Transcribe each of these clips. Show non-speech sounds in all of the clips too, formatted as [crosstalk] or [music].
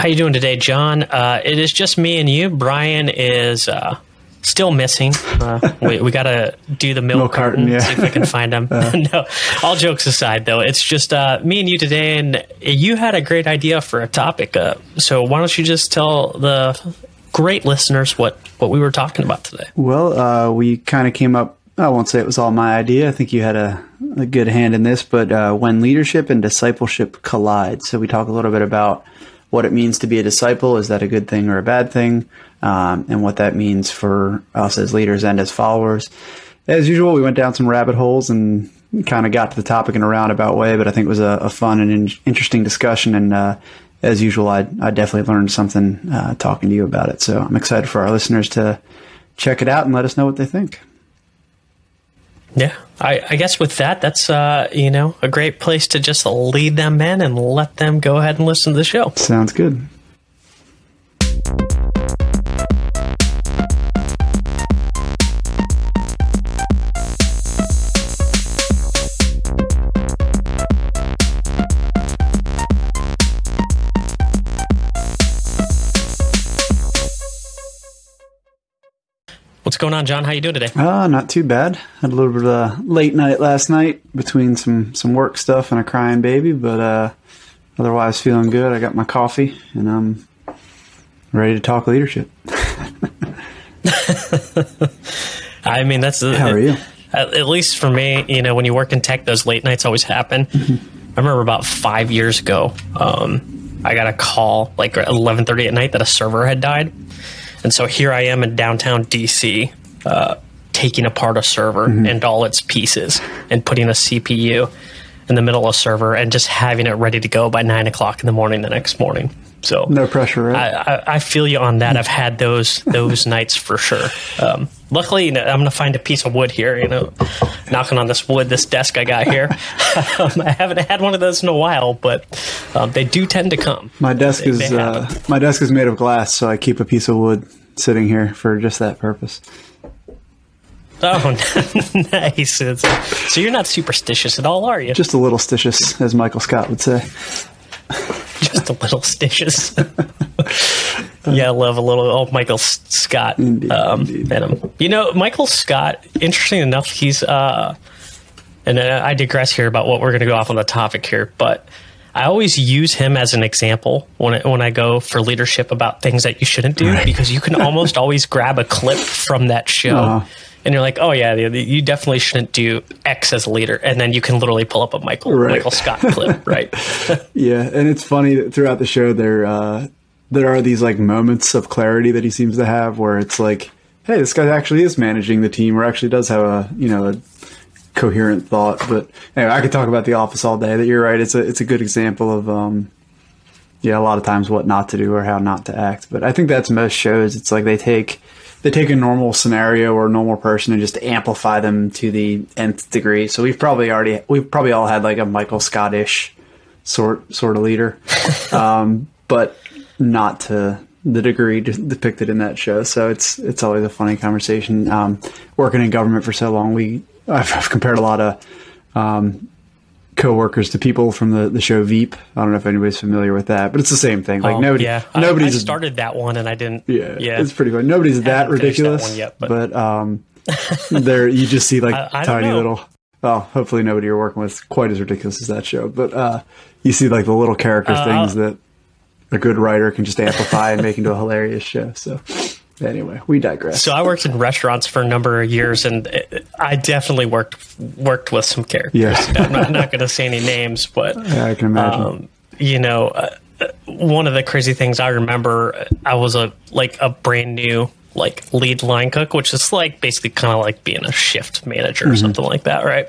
How you doing today, John? Uh, it is just me and you. Brian is uh, still missing. Uh, [laughs] we we got to do the milk, Milk carton, carton, yeah. see if we can find him. [laughs] [laughs] no, all jokes aside, though, it's just uh, me and you today, and you had a great idea for a topic. Uh, so why don't you just tell the great listeners what what we were talking about today? Well, uh, we kind of came up. I won't say it was all my idea. I think you had a, a good hand in this, but uh, when leadership and discipleship collide. So we talk a little bit about what it means to be a disciple. Is that a good thing or a bad thing? Um, and what that means for us as leaders and as followers. As usual, we went down some rabbit holes and kind of got to the topic in a roundabout way, but I think it was a, a fun and in- interesting discussion. And uh, as usual, I, I definitely learned something uh, talking to you about it. So I'm excited for our listeners to check it out and let us know what they think. Yeah, I, I guess with that, that's uh, you know a great place to just lead them in and let them go ahead and listen to the show. Sounds good. What's going on, John? How you doing today? Ah, not too bad. Had a little bit of a late night last night between some some work stuff and a crying baby, but uh, otherwise feeling good. I got my coffee and I'm ready to talk leadership. [laughs] I mean, that's How are you? At, at least for me, you know, when you work in tech, those late nights always happen. I remember about five years ago, um, I got a call like eleven thirty at night that a server had died, and so here I am in downtown DC, uh, taking apart a server and all its pieces and putting a CPU in the middle of a server and just having it ready to go by nine o'clock in the morning the next morning. So No pressure, right? I, I, I feel you on that. I've had those those [laughs] nights for sure. Um, luckily, I'm going to find a piece of wood here. You know, knocking on this wood, this desk I got here. [laughs] um, I haven't had one of those in a while, but um, they do tend to come. my desk they- is they uh, my desk is made of glass, so I keep a piece of wood sitting here for just that purpose. Oh, [laughs] nice. So you're not superstitious at all, are you? Just a little stitious, as Michael Scott would say. [laughs] just a little stitches. [laughs] yeah, I love a little old Michael Scott. Indeed, um, indeed. um, you know, Michael Scott. Interesting enough, he's uh, and uh, I digress here about what we're going to go off on the topic here, but I always use him as an example when I, when I go for leadership about things that you shouldn't do Right. because you can [laughs] almost always grab a clip from that show. And you're like, oh yeah, you- definitely shouldn't do X as a leader, and then you can literally pull up a Michael Right. Michael Scott clip, [laughs] right? Yeah, and it's funny that throughout the show there uh, there are these like moments of clarity that he seems to have where it's like, hey, this guy actually is managing the team or actually does have a you know a coherent thought. But anyway, I could talk about the office all day. That you're right. It's a it's a good example of um yeah, a lot of times what not to do or how not to act. But I think that's most shows. It's like they take they take a normal scenario or a normal person and just amplify them to the nth degree. So we've probably already we've probably all had like a Michael Scottish sort sort of leader, [laughs] um, but not to the degree de- depicted in that show. So it's it's always a funny conversation. Um, working in government for so long, we I've, I've compared a lot of um, co-workers to people from the, the show Veep. I don't know if anybody's familiar with that, but it's the same thing. Like Oh, nobody, yeah, I- nobody's I, started that one and I didn't. yeah, yeah. it's pretty fun. Nobody's that that ridiculous, one yet, but- but, um, [laughs] there you just see like I- tiny little. Well, hopefully nobody you're working with is quite as ridiculous as that show, but uh, you see like the little character Uh, things that a good writer can just amplify and make into a hilarious show. So anyway, we digress. So I worked in restaurants for a number of years, and I definitely worked worked with some characters. Yeah. I'm not, not going to say any names, but yeah, [laughs] I can imagine. um, you know, uh, uh, one of the crazy things I remember, I was a like a brand new like lead line cook, which is like basically kind of like being a shift manager or something like that, right?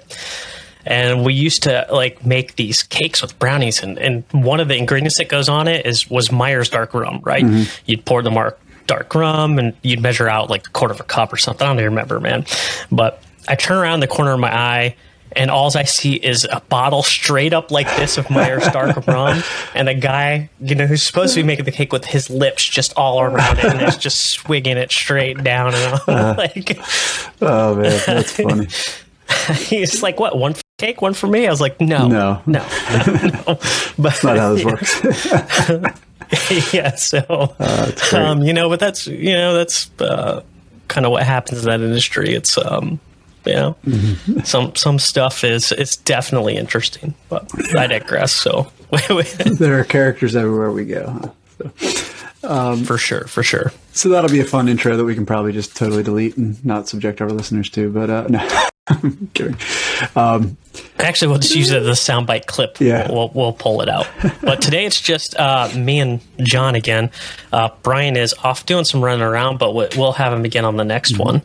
And we used to like make these cakes with brownies, and, and one of the ingredients that goes on it is was Myers dark rum, right? You'd pour the mark dark rum, and you'd measure out like a quarter of a cup or something. I don't even remember, man. But I turn around the corner of my eye, and all I see is a bottle straight up like this of Myers dark [laughs] rum, and a guy, you know, who's supposed to be making the cake with his lips just all around it, and is just swigging it straight down, uh-huh. and [laughs] I'm like. oh man, that's [laughs] funny. He's like, "What? One for cake, one for me?" I was like, "No, No. no, no." But Not how this works. [laughs] yeah. So, uh, um, you know, but that's you know that's uh, kind of what happens in that industry. It's um, you know, mm-hmm. some some stuff is it's definitely interesting, but I digress. So [laughs] there are characters everywhere we go. Huh? So. Um, for sure, for sure. So that'll be a fun intro that we can probably just totally delete and not subject our listeners to. But uh, no, [laughs] I'm kidding. Um, Actually, we'll just use it as a soundbite clip. Yeah, we'll, we'll, we'll pull it out. But today it's just uh, me and John again. Uh, Brian is off doing some running around, but we'll have him again on the next mm-hmm. one.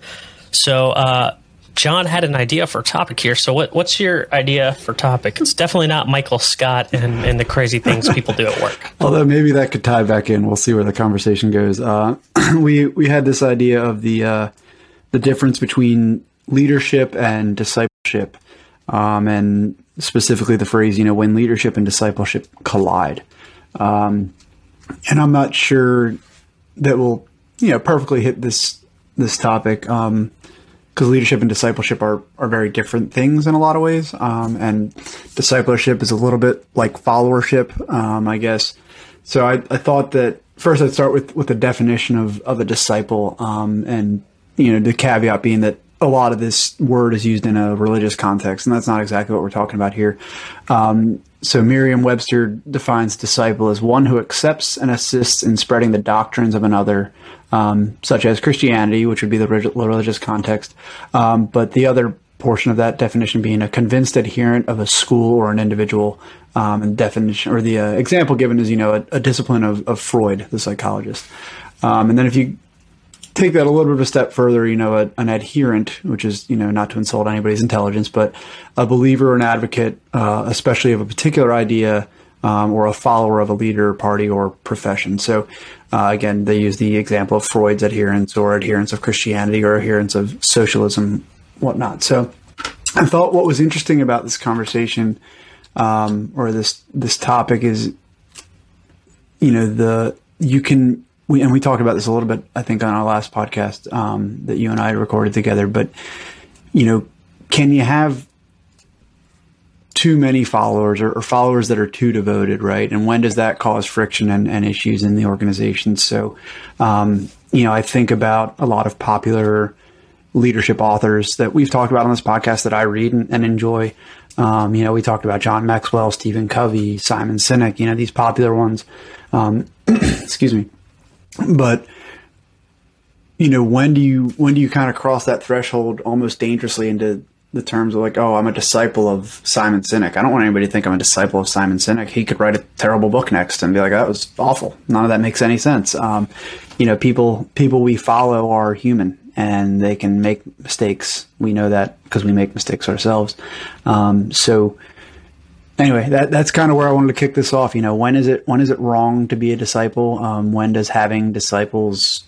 So uh, John had an idea for a topic here. So, what, what's your idea for topic? It's definitely not Michael Scott and, and the crazy things people do at work. [laughs] Although maybe that could tie back in. We'll see where the conversation goes. Uh, [clears throat] we we had this idea of the uh, the difference between leadership and discipleship, um, and specifically the phrase, you know, when leadership and discipleship collide. Um, and I'm not sure that will you know perfectly hit this this topic. Um, because leadership and discipleship are, are very different things in a lot of ways. Um, and discipleship is a little bit like followership, um, I guess. So I, I thought that first I'd start with, with the definition of, of a disciple. Um, and, you know, the caveat being that a lot of this word is used in a religious context, and that's not exactly what we're talking about here. Um, so Merriam Webster defines disciple as one who accepts and assists in spreading the doctrines of another um, such as Christianity, which would be the religious context, um, but the other portion of that definition being a convinced adherent of a school or an individual. Um, and definition or the uh, example given is you know a, a discipline of, of, Freud, the psychologist. Um, and then if you take that a little bit of a step further, you know, a, an adherent, which is, you know, not to insult anybody's intelligence, but a believer or an advocate, uh, especially of a particular idea, um, or a follower of a leader, party, or profession. So, uh, again, they use the example of Freud's adherence or adherence of Christianity or adherence of socialism, whatnot. So, I thought what was interesting about this conversation um, or this this topic is, you know, the you can we and we talked about this a little bit, I think, on our last podcast um, that you and I recorded together. But you know, can you have too many followers or, or, followers that are too devoted, right? And when does that cause friction and, and issues in the organization? So, um, you know, I think about a lot of popular leadership authors that we've talked about on this podcast that I read and, and enjoy. Um, you know, we talked about John Maxwell, Stephen Covey, Simon Sinek, you know, these popular ones. Um, [clears throat] excuse me. But, you know, when do you, when do you kind of cross that threshold almost dangerously into the terms of like, oh, I'm a disciple of Simon Sinek. I don't want anybody to think I'm a disciple of Simon Sinek. He could write a terrible book next and be like, that was awful. None of that makes any sense. Um, you know, people people we follow are human and they can make mistakes. We know that because we make mistakes ourselves. Um, so anyway, that that's kind of where I wanted to kick this off. You know, when is it when is it wrong to be a disciple? Um, when does having disciples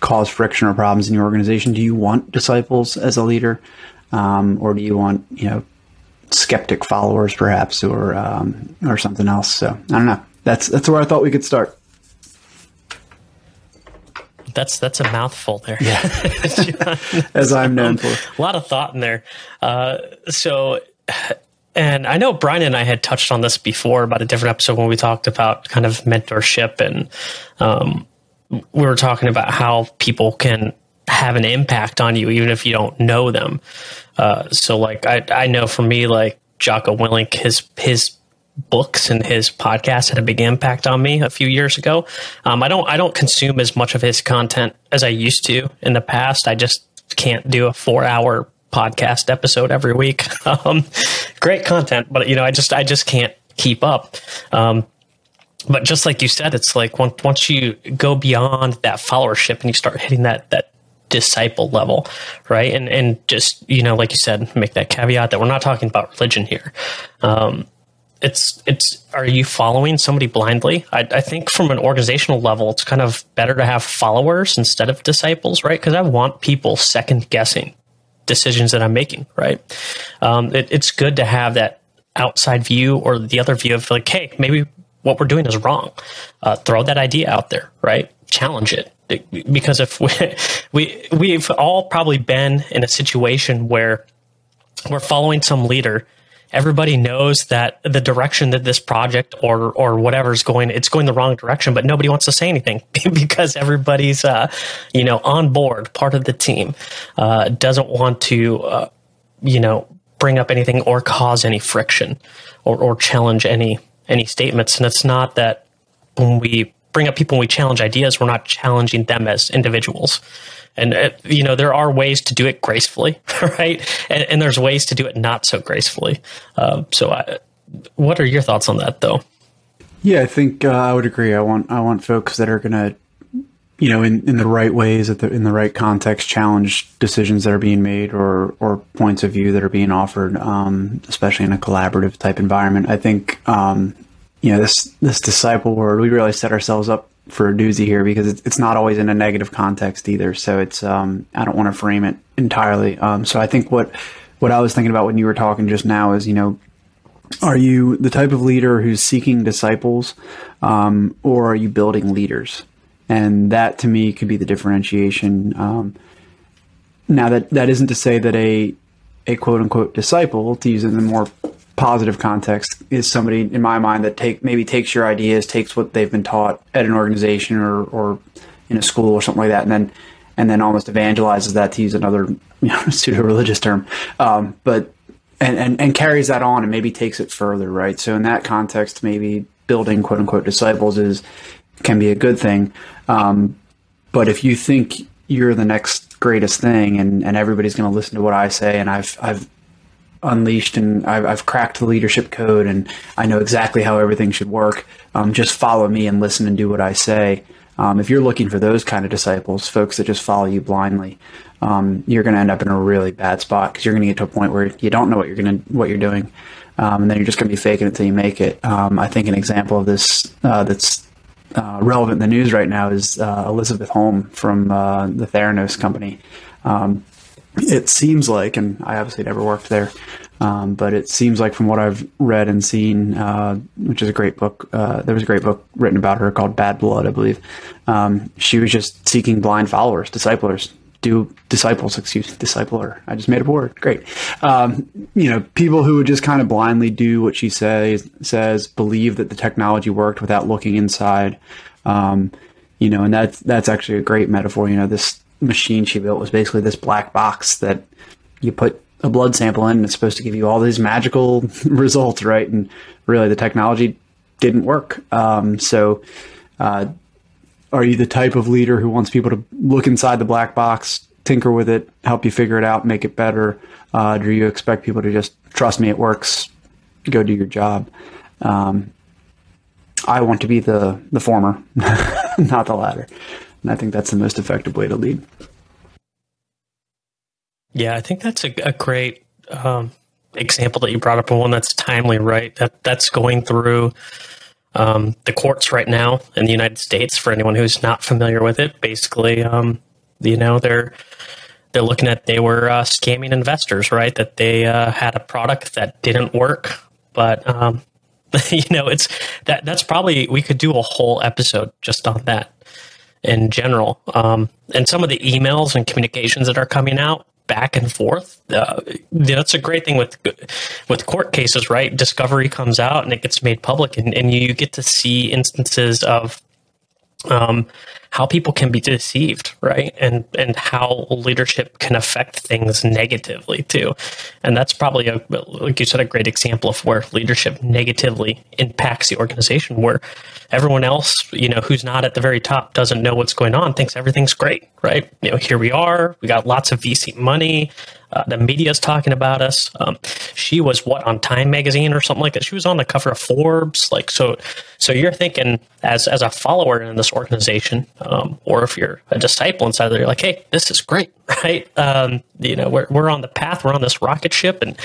cause friction or problems in your organization? Do you want disciples as a leader? Um, or do you want you know skeptic followers perhaps, or um, or something else? So I don't know. That's that's where I thought we could start. That's that's a mouthful there. Yeah, [laughs] as I'm known for. A lot of thought in there. Uh, so, and I know Brian and I had touched on this before about a different episode when we talked about kind of mentorship and um, we were talking about how people can have an impact on you even if you don't know them. Uh, so like I I know for me like Jocko Willink his his books and his podcast had a big impact on me a few years ago. Um, I don't I don't consume as much of his content as I used to in the past. I just can't do a four hour podcast episode every week. [laughs] Um, great content, but you know I just I just can't keep up. Um, but just like you said, it's like once once you go beyond that followership and you start hitting that that disciple level, right? And and just you know, like you said, make that caveat that we're not talking about religion here. Um, it's it's are you following somebody blindly? I, I, think from an organizational level, it's kind of better to have followers instead of disciples, right? Because I want people second guessing decisions that I'm making, right? Um, it, it's good to have that outside view or the other view of like, hey, maybe what we're doing is wrong. Uh, throw that idea out there, right? Challenge it because if we, [laughs] we we've all probably been in a situation where we're following some leader everybody knows that the direction that this project or or whatever is going, it's going the wrong direction, but nobody wants to say anything [laughs] because everybody's uh, you know on board, part of the team, uh, doesn't want to uh, you know bring up anything or cause any friction or, or challenge any any statements. And it's not that when we bring up people and we challenge ideas, we're not challenging them as individuals. And uh, you know there are ways to do it gracefully, [laughs] right? And, and there's ways to do it not so gracefully. Uh, so, I, what are your thoughts on that, though? Yeah, I think uh, I would agree. I want I want folks that are going to, you know, in, in the right ways, at the, in the right context, challenge decisions that are being made or or points of view that are being offered, um, especially in a collaborative type environment. I think, um, you know, this this disciple word, we really set ourselves up for a doozy here because it's, it's not always in a negative context either. So it's um, I don't want to frame it entirely. Um, so I think what what I was thinking about when you were talking just now is you know are you the type of leader who's seeking disciples um, or are you building leaders? And that to me could be the differentiation. Um, now that that isn't to say that a a quote unquote disciple, to use it in the more positive context is somebody in my mind that take maybe takes your ideas, takes what they've been taught at an organization or, or in a school or something like that, and then and then almost evangelizes that to use another [laughs] you know, pseudo religious term, um, but and, and and carries that on and maybe takes it further, right? So in that context, maybe building quote unquote disciples is can be a good thing, um, but if you think you're the next greatest thing and, and everybody's going to listen to what I say and I've I've unleashed and I've, I've, cracked the leadership code and I know exactly how everything should work. Um, just follow me and listen and do what I say. Um, if you're looking for those kind of disciples, folks that just follow you blindly, um, you're going to end up in a really bad spot because you're going to get to a point where you don't know what you're going to what you're doing, um, and then you're just going to be faking it until you make it. Um, I think an example of this uh, that's uh, relevant in the news right now is uh, Elizabeth Holmes from uh, the Theranos company. Um, it seems like, and I obviously never worked there, um, but it seems like from what I've read and seen, uh, which is a great book, uh, there was a great book written about her called Bad Blood, I believe. Um, she was just seeking blind followers, disciplers, do disciples, excuse me, discipler. I just made a word. Great. Um, you know, people who would just kind of blindly do what she says, says, believe that the technology worked without looking inside. Um, you know, and that's, that's actually a great metaphor. You know, this, machine she built was basically this black box that you put a blood sample in and it's supposed to give you all these magical [laughs] results, right? And really the technology didn't work. Um, so, uh, are you the type of leader who wants people to look inside the black box, tinker with it, help you figure it out, make it better? Uh, do you expect people to just trust me, it works, go do your job? Um, I want to be the the former, [laughs] not the latter. And I think that's the most effective way to lead. Yeah, I think that's a, a great um, example that you brought up, and one that's timely, right? That that's going through um, the courts right now in the United States. For anyone who's not familiar with it, basically, um, you know, they're they're looking at they were uh, scamming investors, right? That they uh, had a product that didn't work, but um, [laughs] you know, it's that that's probably we could do a whole episode just on that in general. Um, and some of the emails and communications that are coming out back and forth. Uh, that's a great thing with with court cases, right? Discovery comes out and it gets made public, and, and you get to see instances of um, how people can be deceived, right? And and how leadership can affect things negatively too. And that's probably a like you said a great example of where leadership negatively impacts the organization where everyone else, you know, who's not at the very top doesn't know what's going on, thinks everything's great, right? You know, here we are, we got lots of VC money, uh, the media's talking about us. Um, she was what on Time magazine or something like that. She was on the cover of Forbes. Like so, so you're thinking as as a follower in this organization, um, or if you're a disciple inside there, you're like, hey, this is great, [laughs] right? Um, you know, we're we're on the path, we're on this rocket ship, and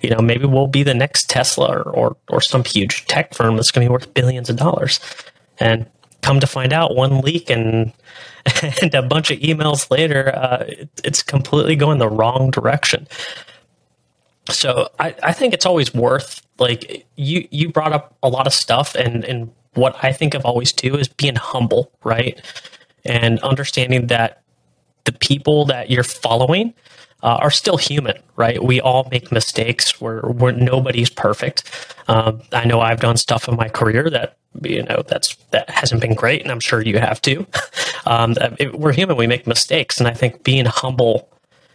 you know maybe we'll be the next Tesla or or, or some huge tech firm that's going to be worth billions of dollars. And come to find out, one leak and [laughs] and a bunch of emails later, uh, it, it's completely going the wrong direction. So I, I think it's always worth like you you brought up a lot of stuff and and what I think of always too is being humble, right? And understanding that the people that you're following uh, are still human, right? We all make mistakes. We're, we're nobody's perfect. Um, I know I've done stuff in my career that you know that's that hasn't been great, and I'm sure you have too. [laughs] um, it, we're human. We make mistakes, and I think being humble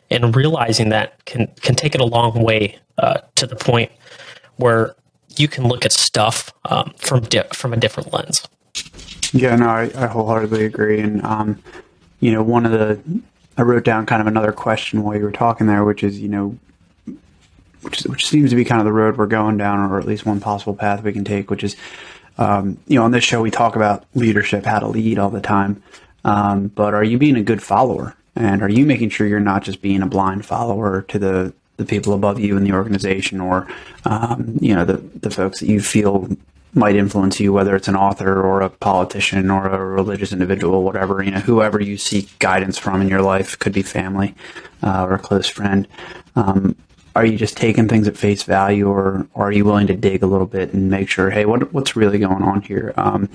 and realizing that can can take it a long way uh, to the point where you can look at stuff um, from di- from a different lens. Yeah, no, I, I wholeheartedly agree. And um, you know, one of the I wrote down kind of another question while you were talking there, which is you know, which which seems to be kind of the road we're going down, or at least one possible path we can take, which is um, you know, on this show we talk about leadership, how to lead all the time. Um, but are you being a good follower? And are you making sure you're not just being a blind follower to the the people above you in the organization, or um, you know the the folks that you feel might influence you, whether it's an author or a politician or a religious individual, whatever you know, whoever you seek guidance from in your life could be family uh, or a close friend. Um, are you just taking things at face value, or, or, are you willing to dig a little bit and make sure, hey, what what's really going on here? Um,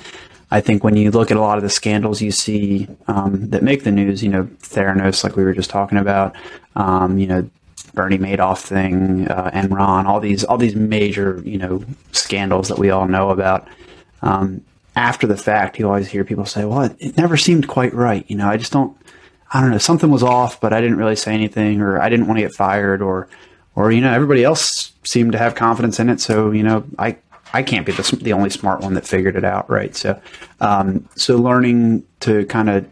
I think when you look at a lot of the scandals you see um, that make the news, you know, Theranos, like we were just talking about, um, you know, Bernie Madoff thing, uh, Enron, all these all these major you know scandals that we all know about. Um, after the fact, you always hear people say, "Well, it, it, never seemed quite right." You know, I just don't. I don't know. Something was off, but I didn't really say anything, or I didn't want to get fired, or or you know, everybody else seemed to have confidence in it. So you know, I I can't be the, the only smart one that figured it out, right? So, um, so learning to kind of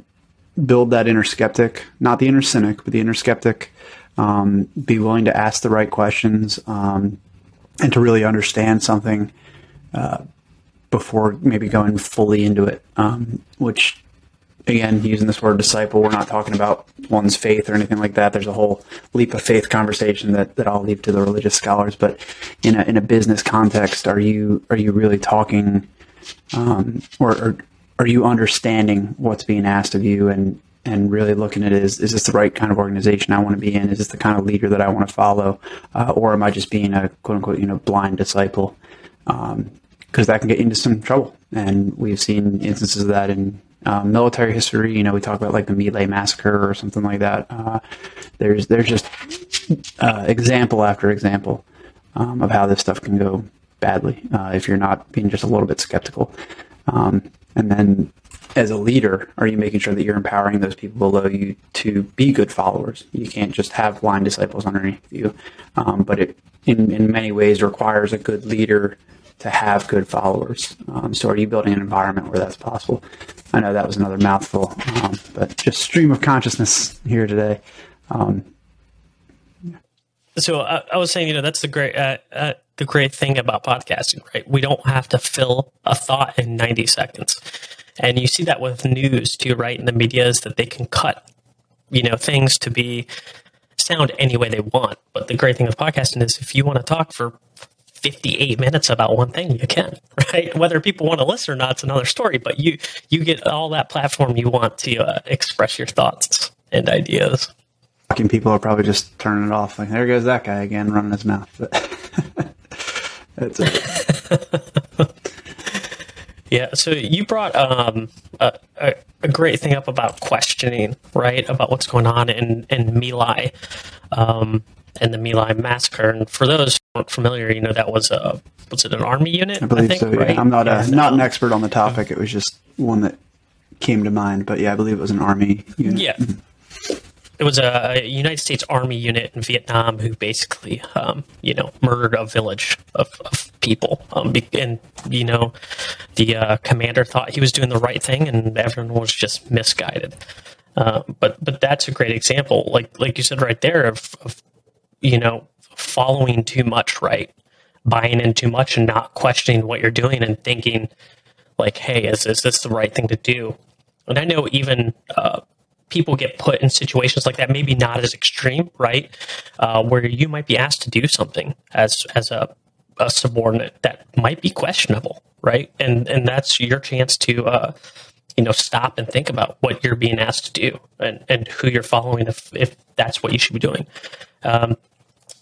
build that inner skeptic, not the inner cynic, but the inner skeptic, um, be willing to ask the right questions, um, and to really understand something uh, before maybe going fully into it. Um, which, again, using this word disciple, we're not talking about one's faith or anything like that. There's a whole leap of faith conversation that, that I'll leave to the religious scholars. But in a in a business context, are you are you really talking, um, or, or are you understanding what's being asked of you and and really looking at is is this the right kind of organization I want to be in? Is this the kind of leader that I want to follow, uh, or am I just being a quote unquote you know blind disciple? Because um, that can get into some trouble, and we've seen instances of that in um, military history. You know, we talk about like the Lai massacre or something like that. Uh, there's there's just uh, example after example um, of how this stuff can go badly uh, if you're not being just a little bit skeptical. Um, and then as a leader, are you making sure that you're empowering those people below you to be good followers? You can't just have blind disciples underneath you, um, but it in, in many ways requires a good leader to have good followers. Um, so, are you building an environment where that's possible? I know that was another mouthful, um, but just stream of consciousness here today. Um, so I, I, was saying, you know, that's the great uh, uh, the great thing about podcasting, right? We don't have to fill a thought in ninety seconds. And you see that with news too, right? In the media is that they can cut, you know, things to be sound any way they want. But the great thing with podcasting is if you want to talk for 58 minutes about one thing, you can, [laughs] right? Whether people want to listen or not, it's another story. But you you get all that platform you want to uh, express your thoughts and ideas. Fucking people are probably just turning it off. Like there goes that guy again, running his mouth. But that's it. Yeah. So you brought um, a, a, a, great thing up about questioning, right? About what's going on in in My Lai, um, and the My Lai massacre. And for those who aren't familiar, you know that was a was it an army unit? I believe I think, so. Yeah. Right? I'm not a, not an expert on the topic. It was just one that came to mind. But yeah, I believe it was an army unit. Yeah. Mm-hmm it was a United States Army unit in Vietnam who basically, um, you know, murdered a village of, of people. Um, and you know, the uh, commander thought he was doing the right thing, and everyone was just misguided. Uh, but but that's a great example, like like you said right there, of, of you know following too much, right? Buying in too much and not questioning what you're doing and thinking like, hey, is, is this the right thing to do? And I know even uh, people get put in situations like that, maybe not as extreme, right? Uh, where you might be asked to do something as as a, a subordinate that might be questionable, right? And and that's your chance to uh, you know stop and think about what you're being asked to do and and who you're following if if that's what you should be doing. Um,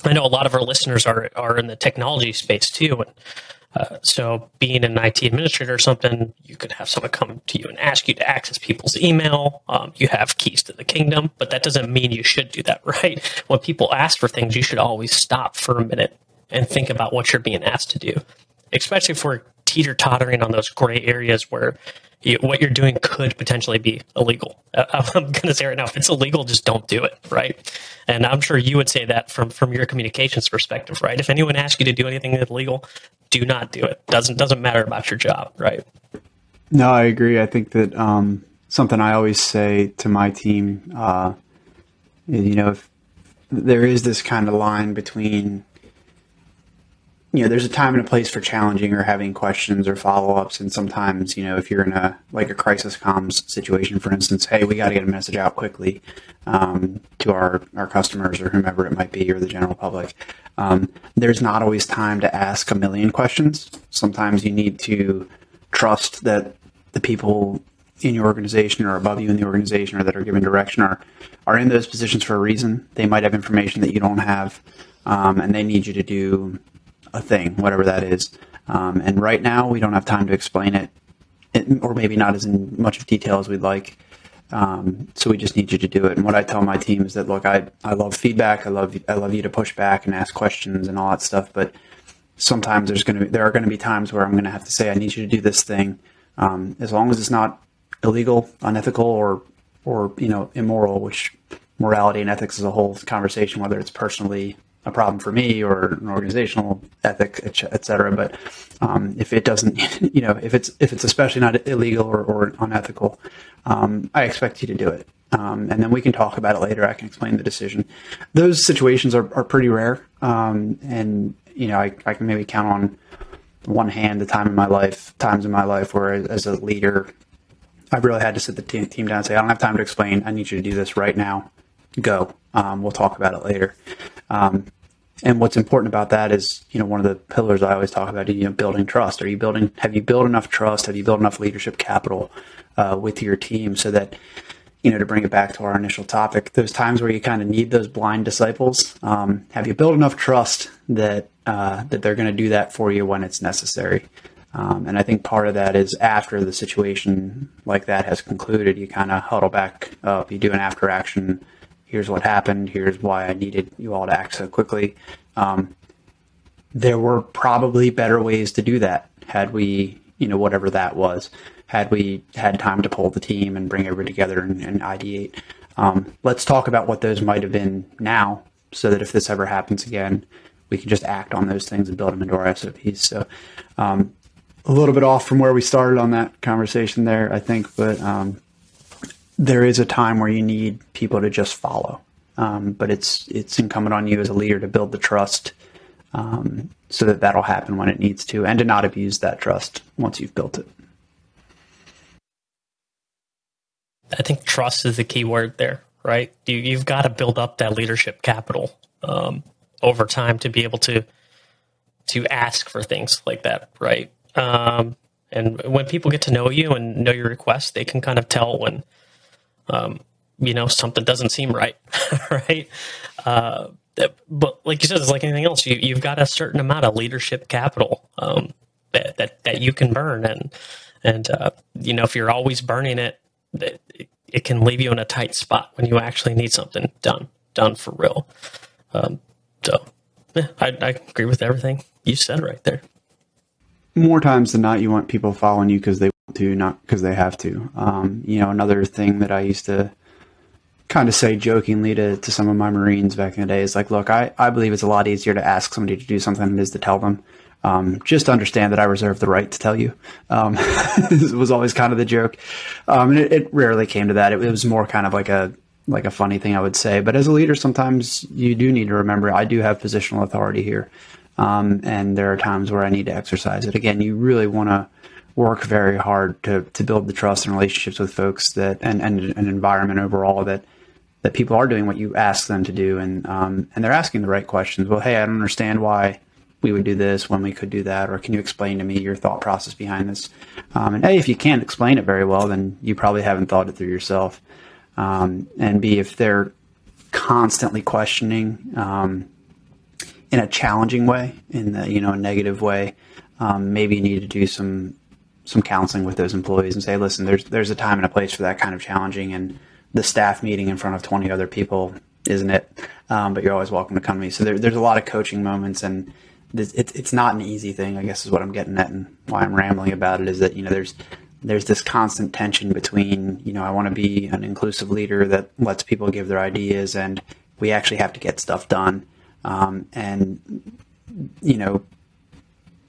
I know a lot of our listeners are are in the technology space too, and Uh, so, being an IT administrator or something, you could have someone come to you and ask you to access people's email. Um, you have keys to the kingdom, but that doesn't mean you should do that, [laughs] right? When people ask for things, you should always stop for a minute and think about what you're being asked to do, especially if we're teeter tottering on those gray areas where you, what you're doing could potentially be illegal. [laughs] I'm going to say right now, if it's illegal, just don't do it, right? And I'm sure you would say that from from your communications perspective, right? If anyone asks you to do anything illegal, do not do it. Doesn't doesn't matter about your job, right? No, I agree. I think that um, something I always say to my team, uh, you know, if there is this kind of line between you know, there's a time and a place for challenging or having questions or follow ups. And sometimes, you know, if you're in a like a crisis comms situation, for instance, hey, we got to get a message out quickly um, to our our customers or whomever it might be or the general public. Um, there's not always time to ask a million questions. Sometimes you need to trust that the people in your organization or above you in the organization or that are given direction are are in those positions for a reason. They might have information that you don't have, um, and they need you to do a thing, whatever that is. Um, and right now, we don't have time to explain it, it, or maybe not as in much of detail as we'd like. Um, so we just need you to do it. And what I tell my team is that look, I I love feedback. I love I love you to push back and ask questions and all that stuff. But sometimes there's to be, there are going to be times where I'm going to have to say I need you to do this thing, um, as long as it's not illegal, unethical, or or you know immoral. Which morality and ethics is a whole conversation, whether it's personally a problem for me or an organizational ethic, et cetera. But um, if it doesn't, [laughs] you know, if it's if it's especially not illegal or, or unethical, um, I expect you to do it. Um, and then we can talk about it later. I can explain the decision. Those situations are, are pretty rare, um, and you know, I, I can maybe count on one hand the time in my life, times in my life where as a leader, I've really had to sit the team, team down and say, I don't have time to explain. I need you to do this right now. Go. Um, we'll talk about it later. Um, and what's important about that is, you know, one of the pillars I always talk about, you know, building trust. Are you building? Have you built enough trust? Have you built enough leadership capital uh, with your team so that, you know, to bring it back to our initial topic, those times where you kind of need those blind disciples, um, have you built enough trust that uh, that they're going to do that for you when it's necessary? Um, and I think part of that is after the situation like that has concluded, you kind of huddle back up, you do an after action here's what happened, here's why I needed you all to act so quickly. Um, there were probably better ways to do that had we, you know, whatever that was, had we had time to pull the team and bring everybody together and, and ideate. Um, let's talk about what those might have been now so that if this ever happens again, we can just act on those things and build them into our SOPs. So, um, a little bit off from where we started on that conversation there, I think, but um, there is a time where you need people to just follow. Um, but it's it's incumbent on you as a leader to build the trust um, so that that'll happen when it needs to, and to not abuse that trust once you've built it. I think trust is the key word there, right? You, you've got to build up that leadership capital um, over time to be able to to ask for things like that, right? Um, and when people get to know you and know your requests, they can kind of tell when um, you know, something doesn't seem right, [laughs] right? Uh, but like you said, it's like anything else. You, you've got a certain amount of leadership capital um, that, that that you can burn, and and uh, you know, if you're always burning it, it, it can leave you in a tight spot when you actually need something done, done for real. Um, so, yeah, I, I agree with everything you said right there. More times than not, you want people following you because they to, not because they have to. Um, you know, another thing that I used to kind of say jokingly to, to some of my Marines back in the day is like, look, I, I believe it's a lot easier to ask somebody to do something than it is to tell them. Um, just understand that I reserve the right to tell you. Um, [laughs] this was always kind of the joke. Um, and it, it, rarely came to that. It, it, was more kind of like a, like a funny thing I would say. But as a leader, sometimes you do need to remember I do have positional authority here. Um, and there are times where I need to exercise it. Again, you really want to, work very hard to, to build the trust and relationships with folks that and, and an environment overall that that people are doing what you ask them to do and um, and they're asking the right questions. Well, hey, I don't understand why we would do this when we could do that, or can you explain to me your thought process behind this? Um, and A, if you can't explain it very well, then you probably haven't thought it through yourself. Um, and B, if they're constantly questioning um, in a challenging way, in the you know a negative way, um, maybe you need to do some some counseling with those employees and say, listen, there's there's a time and a place for that kind of challenging, and the staff meeting in front of 20 other people isn't it? Um, but you're always welcome to come to me. So there, there's a lot of coaching moments, and it's it's not an easy thing. I guess is what I'm getting at, and why I'm rambling about it is that you know there's there's this constant tension between you know I want to be an inclusive leader that lets people give their ideas, and we actually have to get stuff done. Um, and you know,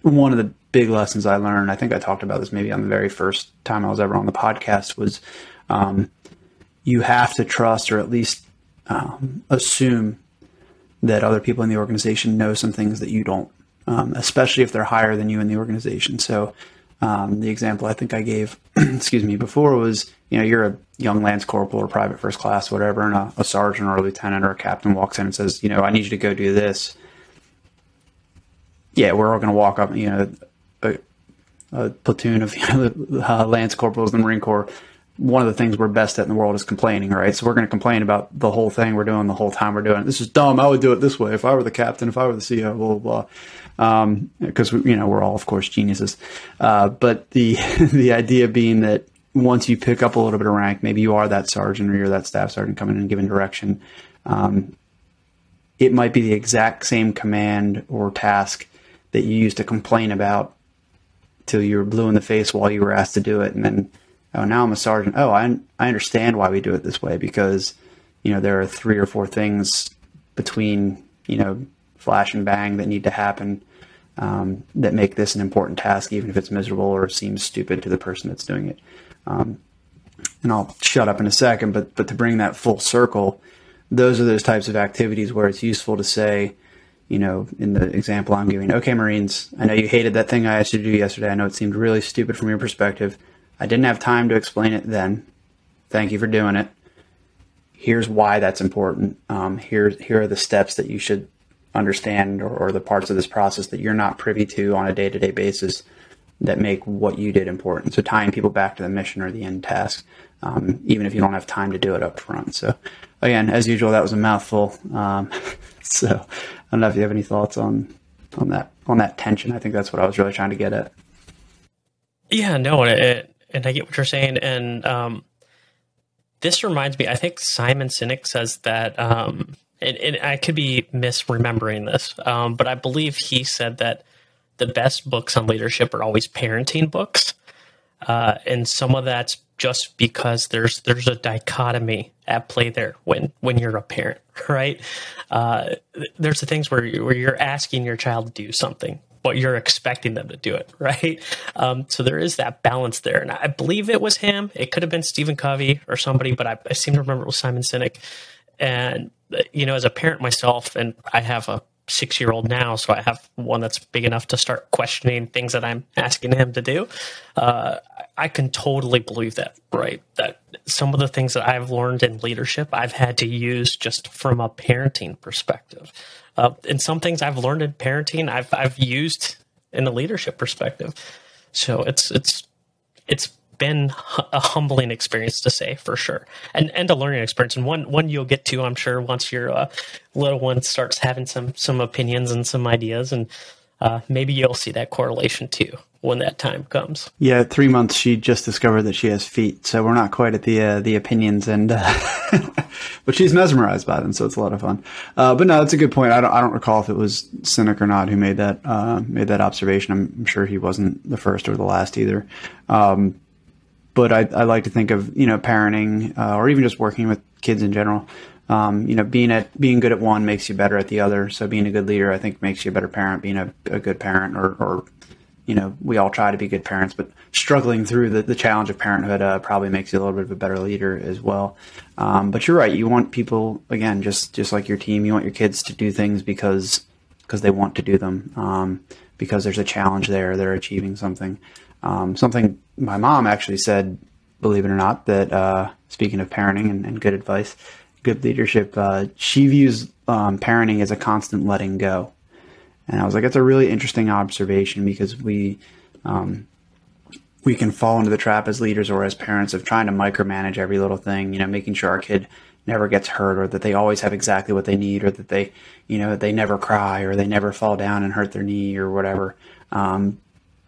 one of the big lessons I learned, I think I talked about this maybe on the very first time I was ever on the podcast, was um, you have to trust or at least um, assume that other people in the organization know some things that you don't, um, especially if they're higher than you in the organization. So, um, the example I think I gave, [clears throat] excuse me, before was you know you're a young lance corporal or private first class, whatever, and a, a sergeant or a lieutenant or a captain walks in and says, you know, I need you to go do this. Yeah, we're all going to walk up, you know, a, a platoon of [laughs] you know, uh, lance corporals in the Marine Corps one of the things we're best at in the world is complaining, right? So we're going to complain about the whole thing we're doing the whole time we're doing it. This is dumb. I would do it this way if I were the captain, if I were the CEO, blah blah blah. Because um, you know we're all, of course, geniuses. Uh, but the [laughs] the idea being that once you pick up a little bit of rank, maybe you are that sergeant or you're that staff sergeant coming in and giving direction. Um, it might be the exact same command or task that you used to complain about till you were blue in the face while you were asked to do it, and then oh, now I'm a sergeant. Oh, I, I understand why we do it this way because, you know, there are three or four things between, you know, flash and bang that need to happen um, that make this an important task, even if it's miserable or seems stupid to the person that's doing it. Um, and I'll shut up in a second, but, but to bring that full circle, those are those types of activities where it's useful to say, you know, in the example I'm giving, okay, Marines, I know you hated that thing I asked you to do yesterday. I know it seemed really stupid from your perspective I didn't have time to explain it then. Thank you for doing it. Here's why that's important. Um, here, here are the steps that you should understand or, or the parts of this process that you're not privy to on a day to day basis that make what you did important. So tying people back to the mission or the end task, um, even if you don't have time to do it up front. So again, as usual, that was a mouthful. Um, [laughs] so I don't know if you have any thoughts on on that on that tension. I think that's what I was really trying to get at. Yeah, no, it, and I get what you're saying. And um, this reminds me, I think Simon Sinek says that, um, and, and, I could be misremembering this, um, but I believe he said that the best books on leadership are always parenting books. Uh, and some of that's just because there's there's a dichotomy at play there when when you're a parent, [laughs] right? Uh, there's the things where where you're asking your child to do something, but you're expecting them to do it, [laughs] right? Um, so there is that balance there. And I believe it was him. It could have been Stephen Covey or somebody, but I, I seem to remember it was Simon Sinek. And, you know, as a parent myself, and I have a six year old now, so I have one that's big enough to start questioning things that I'm asking him to do. Uh, I can totally believe that, right? That some of the things that I've learned in leadership, I've had to use just from a parenting perspective. Uh, and some things I've learned in parenting, I've I've used in a leadership perspective. So it's it's it's been a humbling experience to say for sure, and and a learning experience, and one one you'll get to, I'm sure, once your uh, little one starts having some some opinions and some ideas, and uh, maybe you'll see that correlation too when that time comes. Yeah, three months she just discovered that she has feet, so we're not quite at the uh, the opinions, and uh, [laughs] but she's mesmerized by them, so it's a lot of fun. Uh, but no, that's a good point. I don't I don't recall if it was Sinek or not who made that uh, made that observation. I'm, I'm, sure he wasn't the first or the last either. Um, but I, I like to think of you know parenting uh, or even just working with kids in general. Um, you know, being at being good at one makes you better at the other. So being a good leader, I think, makes you a better parent. Being a, a good parent or, or you know, we all try to be good parents, but struggling through the, the challenge of parenthood uh, probably makes you a little bit of a better leader as well. Um, but you're right. You want people, again, just, just like your team, you want your kids to do things because, because they want to do them, um, because there's a challenge there. They're achieving something. Um, something my mom actually said, believe it or not, that, uh, speaking of parenting and, and, good advice, good leadership, uh, she views, um, parenting as a constant letting go. And I was like, it's a really interesting observation because we, um, we can fall into the trap as leaders or as parents of trying to micromanage every little thing, you know, making sure our kid never gets hurt or that they always have exactly what they need or that they, you know, they never cry or they never fall down and hurt their knee or whatever. Um,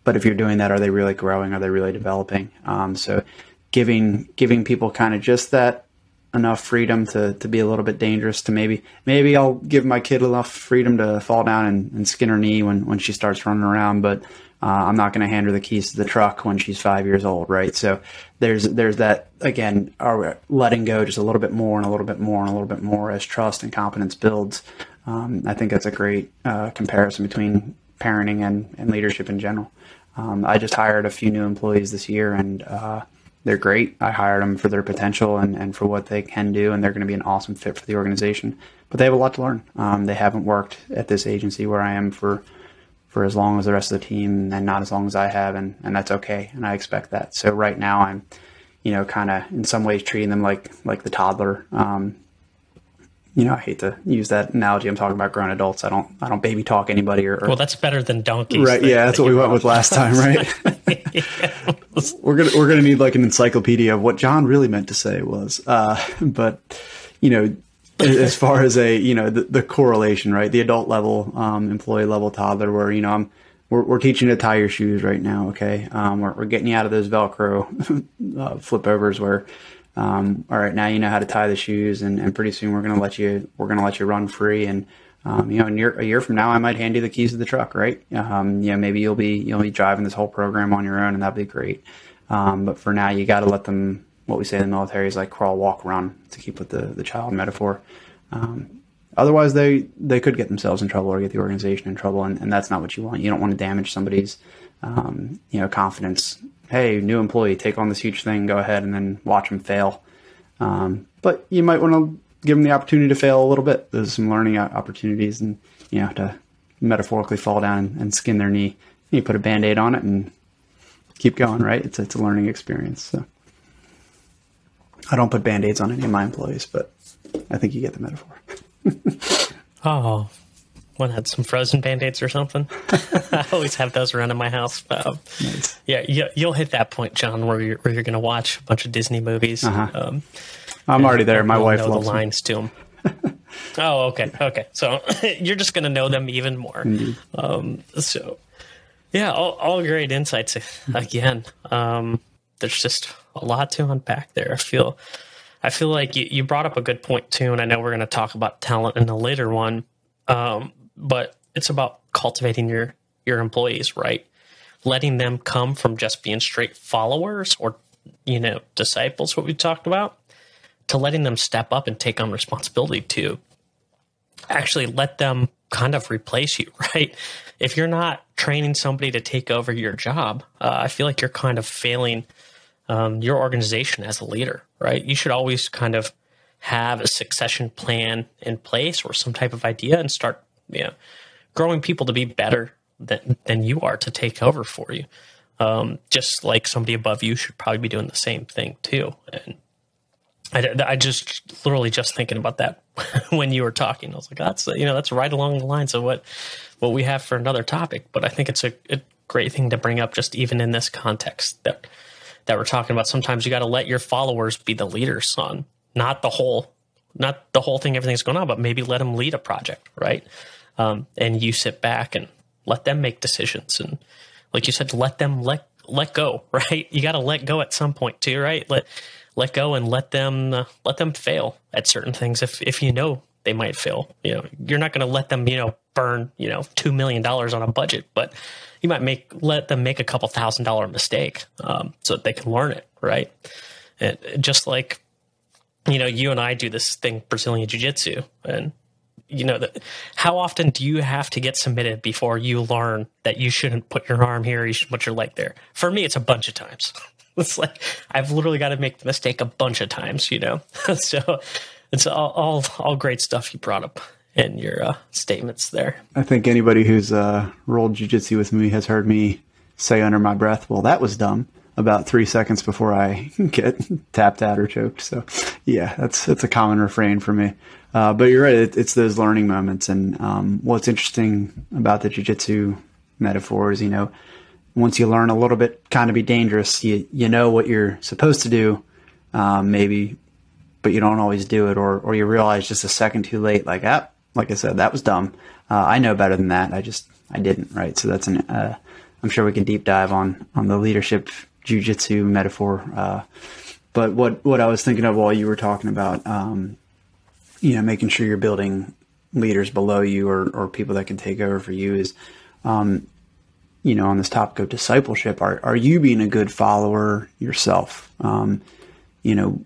but if you're doing that, are they really growing? Are they really developing? Um, so giving giving people kind of just that enough freedom to, to be a little bit dangerous to maybe maybe I'll give my kid enough freedom to fall down and, and skin her knee when, when she starts running around, but uh, I'm not going to hand her the keys to the truck when she's five years old, right? So there's there's that again, are letting go just a little bit more and a little bit more and a little bit more as trust and confidence builds. Um, I think that's a great uh, comparison between parenting and, and leadership in general. Um, I just hired a few new employees this year, and uh, they're great. I hired them for their potential and, and for what they can do, and they're going to be an awesome fit for the organization. But they have a lot to learn. Um, they haven't worked at this agency where I am for for as long as the rest of the team and not as long as I have, and, and that's okay. And I expect that. So right now I'm, you know, kind of in some ways treating them like like the toddler. Um, you know, I hate to use that analogy. I'm talking about grown adults. I don't I don't baby talk anybody or, or well, that's better than donkeys. Right? yeah, that's what we went with last [laughs] time, right? [laughs] we're gonna we're gonna need like an encyclopedia of what John really meant to say was. Uh, but you know, as far as a you know the, the correlation right the adult level um, employee level toddler where you know i'm we're, we're teaching you to tie your shoes right now okay um, we're, we're getting you out of those velcro [laughs] uh, flip overs where um, all right now you know how to tie the shoes and, and pretty soon we're going to let you we're going to let you run free and um, you know, a year, a year from now, I might hand you the keys to the truck, right? Um, you know, maybe you'll be you'll be driving this whole program on your own, and that'd be great. Um, but for now, you got to let them what we say in the military is like crawl, walk, run to keep with the, the child metaphor. Um, otherwise, they, they could get themselves in trouble or get the organization in trouble, and, and that's not what you want. You don't want to damage somebody's um, you know confidence. Hey, new employee, take on this huge thing, go ahead, and then watch them fail. Um, but you might want to give them the opportunity to fail a little bit. There's some learning opportunities, and you know to metaphorically fall down and, skin their knee. You put a band aid on it and keep going. Right? It's it's a learning experience. So. I don't put band aids on any of my employees, but I think you get the metaphor. [laughs] oh, one had some frozen band aids or something. [laughs] I always have those around in my house. Um, nice. Yeah, you, will hit that point, John, where you're, where you're going to watch a bunch of Disney movies. Uh-huh. Um, I'm already there. My wife know loves the lines to them. [laughs] oh, okay, okay. So [laughs] you're just going to know them even more. Um, so, yeah, all, all great insights again. Um, there's just a lot to unpack there. I feel I feel like you, you brought up a good point too, and I know we're going to talk about talent in a later one. But it's about cultivating your your employees, right? Letting them come from just being straight followers or you know disciples, what we talked about, to letting them step up and take on responsibility to actually let them kind of replace you, [laughs] right? If you're not training somebody to take over your job, uh, I feel like you're kind of failing um, your organization as a leader, right? You should always kind of have a succession plan in place or some type of idea and start, know, growing people to be better than, than you are to take over for you. Um, just like somebody above you should probably be doing the same thing too. And I, I just literally just thinking about that [laughs] when you were talking. I was like, that's you know that's right along the lines of what what we have for another topic. But I think it's a, a great thing to bring up just even in this context that that we're talking about. Sometimes you got to let your followers be the leaders on not the whole, not the whole thing, everything's going on, but maybe let them lead a project, right? Um, and you sit back and let them make decisions. And like you said, let them let, let go, [laughs] right? You got to let go at some point too, right? Let, let go and let them, uh, let them fail at certain things. If, if you know they might fail, you know, you're not going to let them, you know, burn, you know, $2 million on a budget, but you might make let them make a couple thousand dollar mistake um, so that they can learn it, right? And just like you know, you and I do this thing Brazilian Jiu Jitsu, and you know that how often do you have to get submitted before you learn that you shouldn't put your arm here, you should put your leg there? For me, it's a bunch of times. [laughs] It's like I've literally got to make the mistake a bunch of times, you know. [laughs] so it's all, all all great stuff you brought up in your uh, statements there. I think anybody who's uh, rolled jujitsu with me has heard me say under my breath, "Well, that was dumb." About three seconds before I [laughs] get tapped out or choked. So, yeah, that's that's a common refrain for me. Uh, but you're right; it, it's those learning moments. And um, what's interesting about the jujitsu metaphor is, you know, once you learn a little bit, kind of be dangerous. You you know what you're supposed to do, um, maybe, but you don't always do it, or or you realize just a second too late, like ah, like I said, that was dumb. Uh, I know better than that. I just I didn't. Right. So that's an uh, I'm sure we can deep dive on on the leadership jujitsu metaphor. But what what I was thinking of while you were talking about, um, you know, making sure you're building leaders below you or or people that can take over for you is, um, you know, on this topic of discipleship, are are you being a good follower yourself? Um, you know,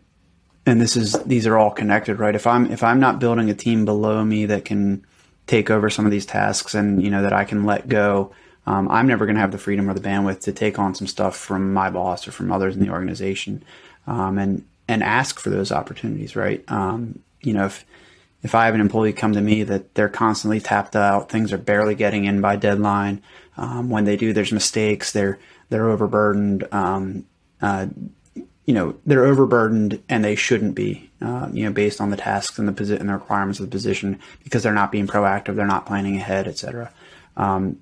and this is these are all connected, right? If I'm if I'm not building a team below me that can take over some of these tasks and you know that I can let go um, I'm never going to have the freedom or the bandwidth to take on some stuff from my boss or from others in the organization, um, and and ask for those opportunities. Right? Um, you know, if if I have an employee come to me that they're constantly tapped out, things are barely getting in by deadline. Um, when they do, there's mistakes. They're they're overburdened. Um, uh, you know, they're overburdened and they shouldn't be. Uh, you know, based on the tasks and the position and the requirements of the position, because they're not being proactive, they're not planning ahead, etc. Um,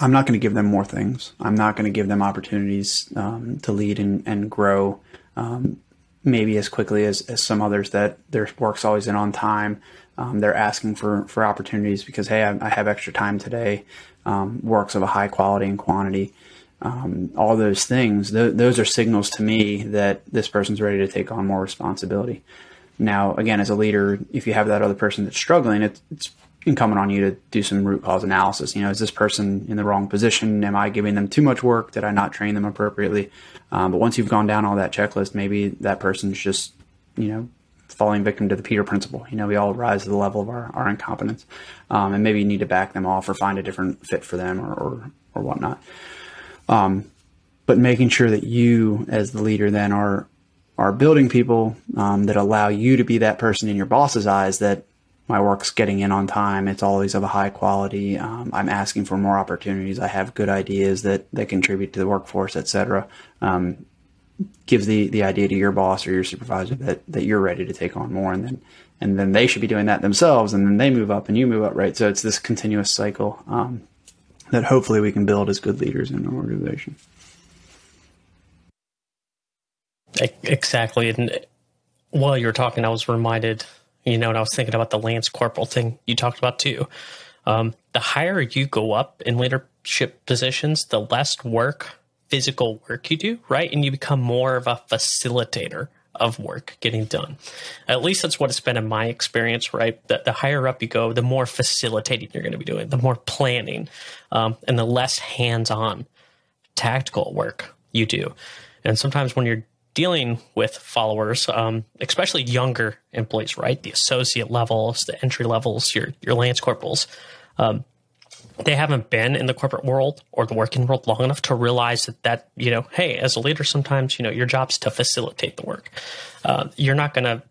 I'm not going to give them more things. I'm not going to give them opportunities um, to lead and, and grow um, maybe as quickly as, as some others that their work's always in on time. Um, they're asking for, for opportunities because, hey, I, I have extra time today. Um, works of a high quality and quantity. Um, all those things, th- those are signals to me that this person's ready to take on more responsibility. Now, again, as a leader, if you have that other person that's struggling, it's, it's incumbent on you to do some root cause analysis. You know, is this person in the wrong position? Am I giving them too much work? Did I not train them appropriately? Um, but once you've gone down all that checklist, maybe that person's just, you know, falling victim to the Peter principle. You know, we all rise to the level of our, our incompetence. Um, and maybe you need to back them off or find a different fit for them or, or, or whatnot. Um, but making sure that you as the leader then are, are building people um, that allow you to be that person in your boss's eyes that my work's getting in on time. It's always of a high quality. Um, I'm asking for more opportunities. I have good ideas that, that contribute to the workforce, etc. Um, gives the, the idea to your boss or your supervisor that, that you're ready to take on more. And then, and then they should be doing that themselves. And then they move up and you move up, right? So it's this continuous cycle, um, that hopefully we can build as good leaders in an organization. Exactly. And while you were talking, I was reminded you know, and I was thinking about the Lance Corporal thing you talked about too. Um, the higher you go up in leadership positions, the less work, physical work you do, right? And you become more of a facilitator of work getting done. At least that's what it's been in my experience, right? The, the higher up you go, the more facilitating you're going to be doing, the more planning, um, and the less hands on tactical work you do. And sometimes when you're dealing with followers, um, especially younger employees, right? The associate levels, the entry levels, your your lance corporals. Um, they haven't been in the corporate world or the working world long enough to realize that that you know, hey, as a leader, sometimes you know your job's to facilitate the work. Uh, you're not going to.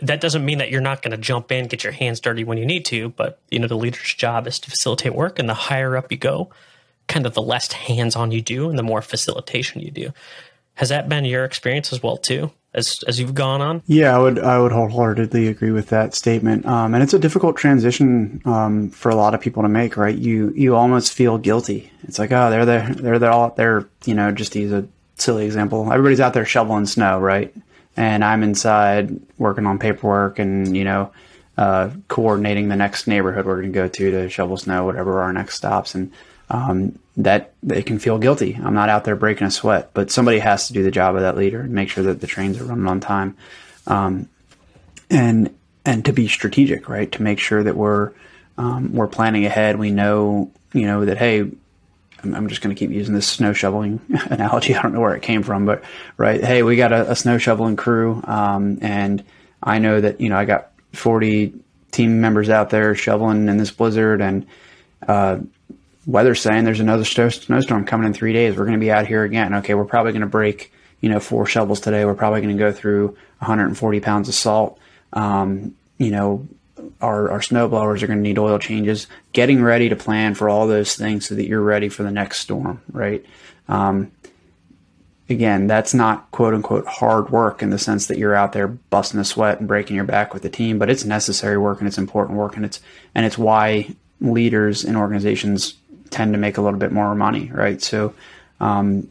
That doesn't mean that you're not going to jump in, get your hands dirty when you need to, but you know the leader's job is to facilitate work, and the higher up you go, kind of the less hands-on you do, and the more facilitation you do. Has that been your experience as well too, as as you've gone on? Yeah, I would I would wholeheartedly agree with that statement. Um, and it's a difficult transition um, for a lot of people to make, right? You you almost feel guilty. It's like, oh, they're there, they're they're all they're you know just use a silly example. Everybody's out there shoveling snow, right? And I'm inside working on paperwork and you know uh, coordinating the next neighborhood we're going to go to to shovel snow, whatever our next stops, and um, that they can feel guilty. I'm not out there breaking a sweat, but somebody has to do the job of that leader and make sure that the trains are running on time, um, and and to be strategic, right? To make sure that we're um, we're planning ahead. We know, you know, that hey, I'm, I'm just going to keep using this snow shoveling [laughs] analogy. I don't know where it came from, but right, hey, we got a, a snow shoveling crew, um, and I know that you know I got 40 team members out there shoveling in this blizzard, and uh, weather's saying there's another snowstorm coming in three days. We're going to be out here again. Okay, we're probably going to break, you know, four shovels today. We're probably going to go through 140 pounds of salt. Um, you know, our, our snow blowers are going to need oil changes. Getting ready to plan for all those things so that you're ready for the next storm, right? Um, again, that's not quote unquote hard work in the sense that you're out there busting a sweat and breaking your back with the team, but it's necessary work and it's important work and it's and it's why leaders in organizations tend to make a little bit more money, right? So, um,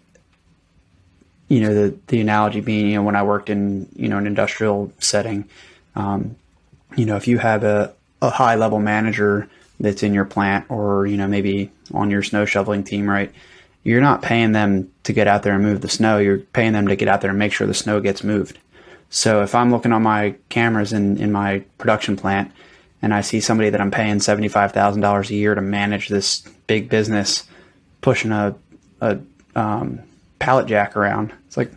you know, the the analogy being, you know, when I worked in you know an industrial setting, um, you know, if you have a, a high level manager that's in your plant or you know maybe on your snow shoveling team, right? you're not paying them to get out there and move the snow. You're paying them to get out there and make sure the snow gets moved. So if I'm looking on my cameras in, in my production plant and I see somebody that I'm paying $75,000 a year to manage this big business pushing a, a um, pallet jack around, it's like,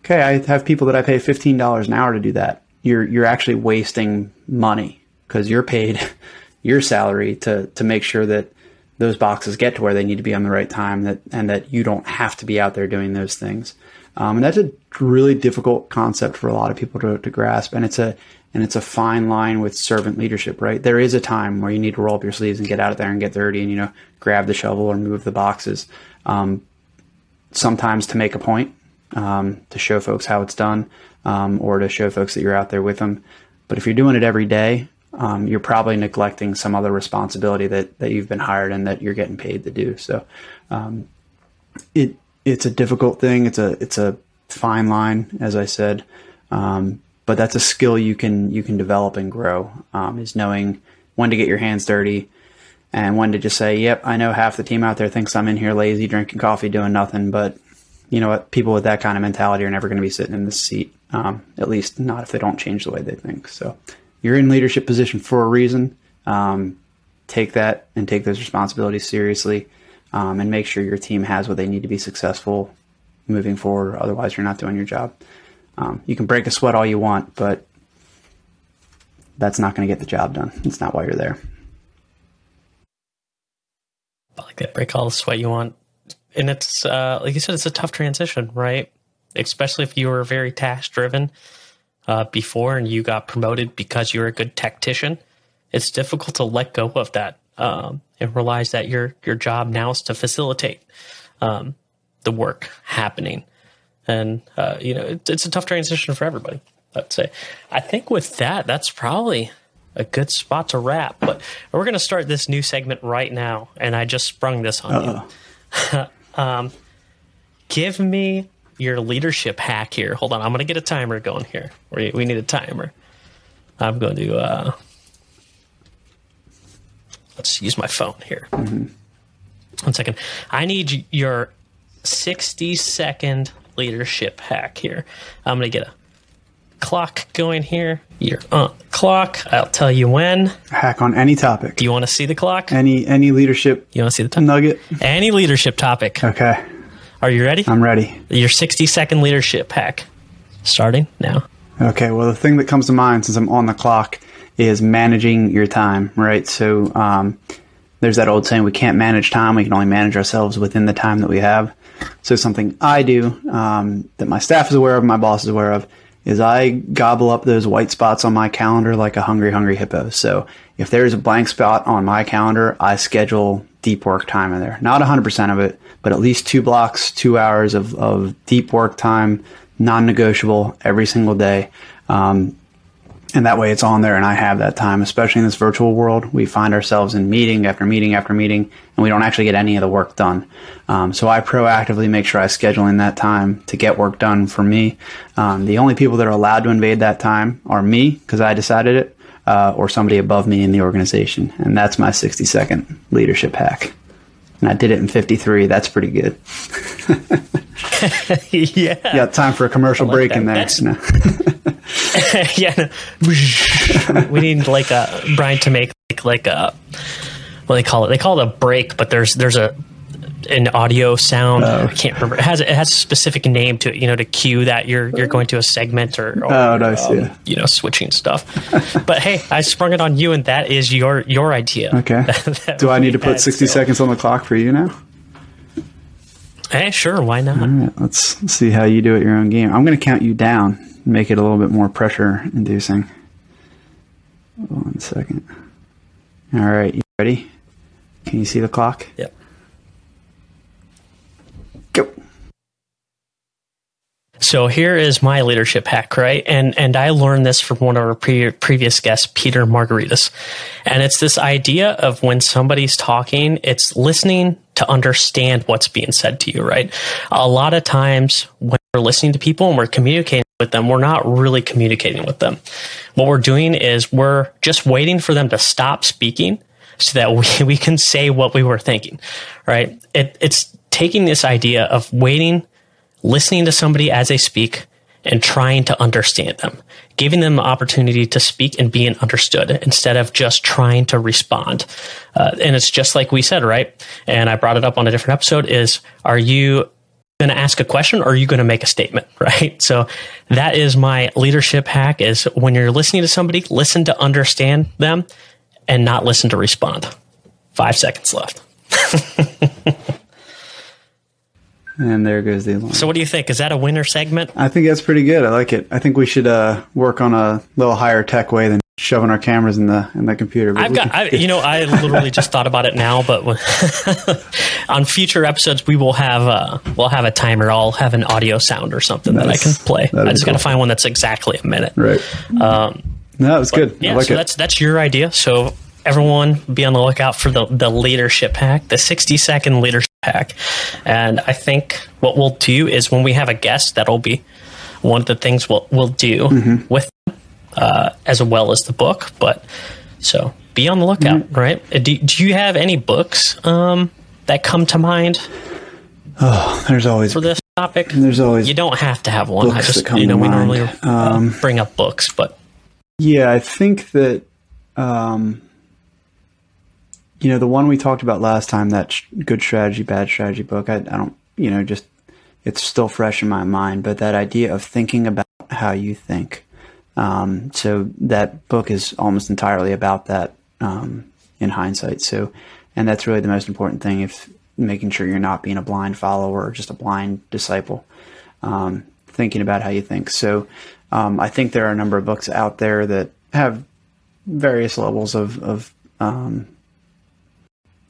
okay, I have people that I pay $15 an hour to do that. You're, you're actually wasting money because you're paid [laughs] your salary to, to make sure that those boxes get to where they need to be on the right time that, and that you don't have to be out there doing those things. Um, and that's a really difficult concept for a lot of people to, to grasp. And it's a, and it's a fine line with servant leadership, right? There is a time where you need to roll up your sleeves and get out of there and get dirty and, you know, grab the shovel or move the boxes. Um, sometimes to make a point, um, to show folks how it's done, um, or to show folks that you're out there with them. But if you're doing it every day, um, you're probably neglecting some other responsibility that, that you've been hired and that you're getting paid to do. So, um, it, it's a difficult thing. It's a, it's a fine line, as I said. Um, but that's a skill you can, you can develop and grow, um, is knowing when to get your hands dirty and when to just say, yep, I know half the team out there thinks I'm in here lazy, drinking coffee, doing nothing. But you know what? People with that kind of mentality are never going to be sitting in this seat. Um, at least not if they don't change the way they think. So, you're in leadership position for a reason. Um, take that and take those responsibilities seriously, um, and make sure your team has what they need to be successful moving forward. Otherwise, you're not doing your job. Um, you can break a sweat all you want, but that's not going to get the job done. It's not why you're there. I like that. Break all the sweat you want, and it's uh, like you said, it's a tough transition, right? Especially if you were very task driven uh, before and you got promoted because you're a good tactician, it's difficult to let go of that um, and realize that your your job now is to facilitate um, the work happening. And uh, you know, it, it's a tough transition for everybody. I'd say. I think with that, that's probably a good spot to wrap. But we're going to start this new segment right now, and I just sprung this on Uh-oh. you. [laughs] um, give me your leadership hack here. Hold on, I'm going to get a timer going here. We, we need a timer. I'm going to uh, let's use my phone here. Mm-hmm. One second. I need your 60 second leadership hack here. I'm going to get a clock going here. You're on clock. I'll tell you when. Hack on any topic. Do you want to see the clock? Any any leadership. You want to see the nugget? Any leadership topic. Okay. Are you ready? I'm ready. Your 60 second leadership hack starting now. Okay, well, the thing that comes to mind since I'm on the clock is managing your time, right? So, um, there's that old saying, we can't manage time, we can only manage ourselves within the time that we have. So, something I do um, that my staff is aware of, my boss is aware of, is I gobble up those white spots on my calendar like a hungry, hungry hippo. So, if there's a blank spot on my calendar, I schedule deep work time in there. Not 100% of it, but at least two blocks, two hours of, of deep work time, non negotiable every single day. Um, and that way it's on there and I have that time, especially in this virtual world. We find ourselves in meeting after meeting after meeting and we don't actually get any of the work done. Um, so I proactively make sure I schedule in that time to get work done for me. Um, the only people that are allowed to invade that time are me because I decided it uh, or somebody above me in the organization. And that's my 60 second leadership hack. And I did it in 53. That's pretty good. [laughs] yeah. You got time for a commercial like break that. in there. [laughs] [laughs] [laughs] No. yeah. we need like a Brian to make like, like a what they call it. They call it a break, but there's there's a an audio sound. Oh. I can't remember. It has it has a specific name to it. You know, to cue that you're you're going to a segment or, or oh, nice, um, yeah. you know, switching stuff. but hey, I sprung it on you, and that is your your idea. Okay. that, [laughs] that Do I need to put sixty seconds on the clock for you now? Hey, sure. Why not? All right, let's see how you do at your own game. I'm going to count you down, make it a little bit more pressure inducing. One second. All right, you ready? Can you see the clock? Yep. Go. So here is my leadership hack, right? And and I learned this from one of our pre- previous guests, Peter Margaritis. And it's this idea of when somebody's talking, it's listening to understand what's being said to you, right? A lot of times when we're listening to people and we're communicating with them, we're not really communicating with them. What we're doing is we're just waiting for them to stop speaking so that we, [laughs] we can say what we were thinking, right? It, it's taking this idea of waiting, listening to somebody as they speak, and trying to understand them, giving them the opportunity to speak and being understood instead of just trying to respond. Uh, and it's just like we said, right? And I brought it up on a different episode is, are you going to ask a question or are you going to make a statement [laughs] right? So that is my leadership hack is when you're listening to somebody listen to understand them and not listen to respond. Five seconds left [laughs] and there goes the alarm. so what do you think is that a winner segment I think that's pretty good. I like it. I think we should uh, work on a little higher tech way than shoving our cameras in the in the computer. But I've got, I, you know, I literally just thought about it now, but when- [laughs] on future episodes, we will have, uh, we'll have a timer. I'll have an audio sound or something that I can play. I just got to find one that's exactly a minute. right. Um, no, it was good. Yeah, I like so it. that's that's your idea. So everyone, be on the lookout for the the leadership hack, the sixty second leadership hack. And I think what we'll do is when we have a guest, that'll be one of the things we'll we'll do Mm-hmm. with them, uh, as well as the book. But so be on the lookout, Mm-hmm. right? Uh, Do, do you have any books um, that come to mind Oh, There's always for this topic? there's always You don't have to have one. I just come you know we mind. normally uh, bring up books, but Yeah, I think that, um, you know, the one we talked about last time, that sh- good strategy, bad strategy book, I, I don't, you know, just, it's still fresh in my mind, but that idea of thinking about how you think. Um, so that book is almost entirely about that, um, in hindsight. So, and that's really the most important thing if making sure you're not being a blind follower or just a blind disciple um, thinking about how you think. So um, I think there are a number of books out there that have various levels of, of um,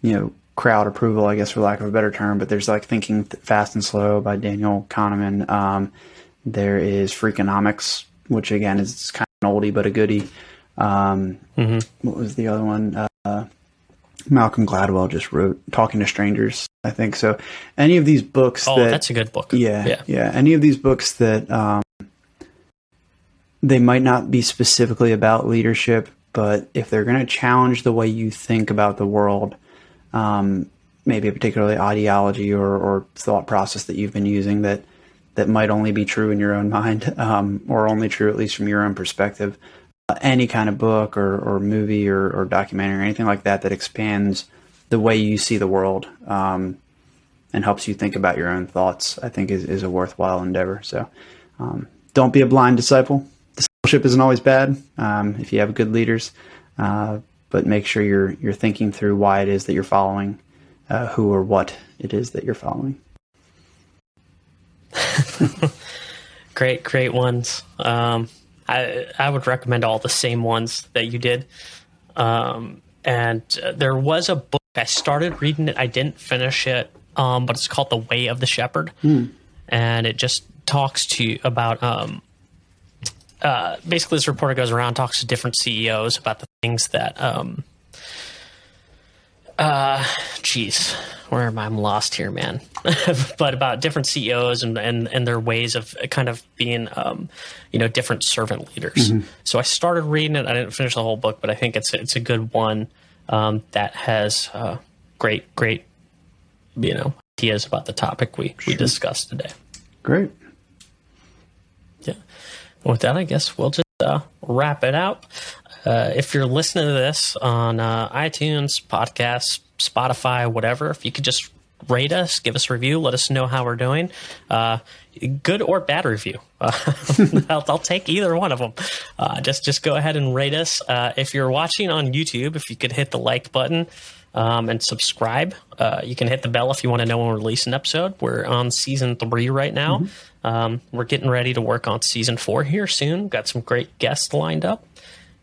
you know, crowd approval, I guess, for lack of a better term. But there's like Thinking Fast and Slow by Daniel Kahneman. Um, there is Freakonomics, which again is kind of an oldie but a goodie. Um, What was the other one? Uh, Malcolm Gladwell just wrote Talking to Strangers, I think. So any of these books oh, that that's a good book. yeah, yeah. yeah, Any of these books that um, they might not be specifically about leadership, but if they're going to challenge the way you think about the world, um, maybe a particularly ideology or, or thought process that you've been using that that might only be true in your own [laughs] mind, um, or only true at least from your own perspective. Uh, any kind of book or, or movie or, or documentary or anything like that that expands the way you see the world. Um, and helps you think about your own thoughts, I think is, is a worthwhile endeavor. So um, don't be a blind disciple. Discipleship isn't always bad um, if you have good leaders, uh, but make sure you're you're thinking through why it is that you're following, uh, who or what it is that you're following. [laughs] Great, great ones. Um, I I would recommend all the same ones that you did. Um, and uh, there was a book I started reading it. I didn't finish it, um, but it's called The Way of the Shepherd, and it just talks to you about um, uh, basically this reporter goes around talks to different CEOs about the things that um, uh, geez, where am I? I'm lost here, man. [laughs] but about different CEOs and, and, and their ways of kind of being, um, you know, different servant leaders. So I started reading it. I didn't finish the whole book, but I think it's it's a good one um, that has uh, great great, you know, ideas about the topic we we discussed today. Great. With that, I guess we'll just uh, wrap it out. Uh, if you're listening to this on uh, iTunes, podcasts, Spotify, whatever, if you could just rate us, give us a review, let us know how we're doing. Uh, good or bad review. Uh, [laughs] I'll, I'll take either one of them. Uh, just just go ahead and rate us. If you're watching on YouTube, if you could hit the like button um, and subscribe. Uh, you can hit the bell if you want to know when we release an episode. We're on season three right now. Um, we're getting ready to work on season four here soon. Got some great guests lined up.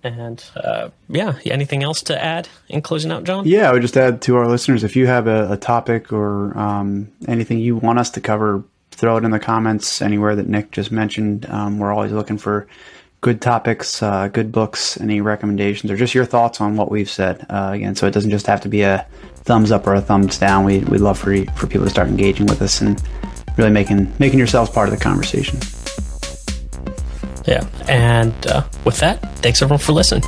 And uh, yeah, anything else to add in closing out, John? Yeah, I would just add to our listeners if you have a, a topic or um, anything you want us to cover, throw it in the comments anywhere that Nick just mentioned. Um, we're always looking for good topics, uh, good books, any recommendations, or just your thoughts on what we've said. Uh, again, so it doesn't just have to be a thumbs up or a thumbs down. We we'd love for for people to start engaging with us and really making making yourselves part of the conversation. Yeah. And uh, with that, thanks everyone for listening.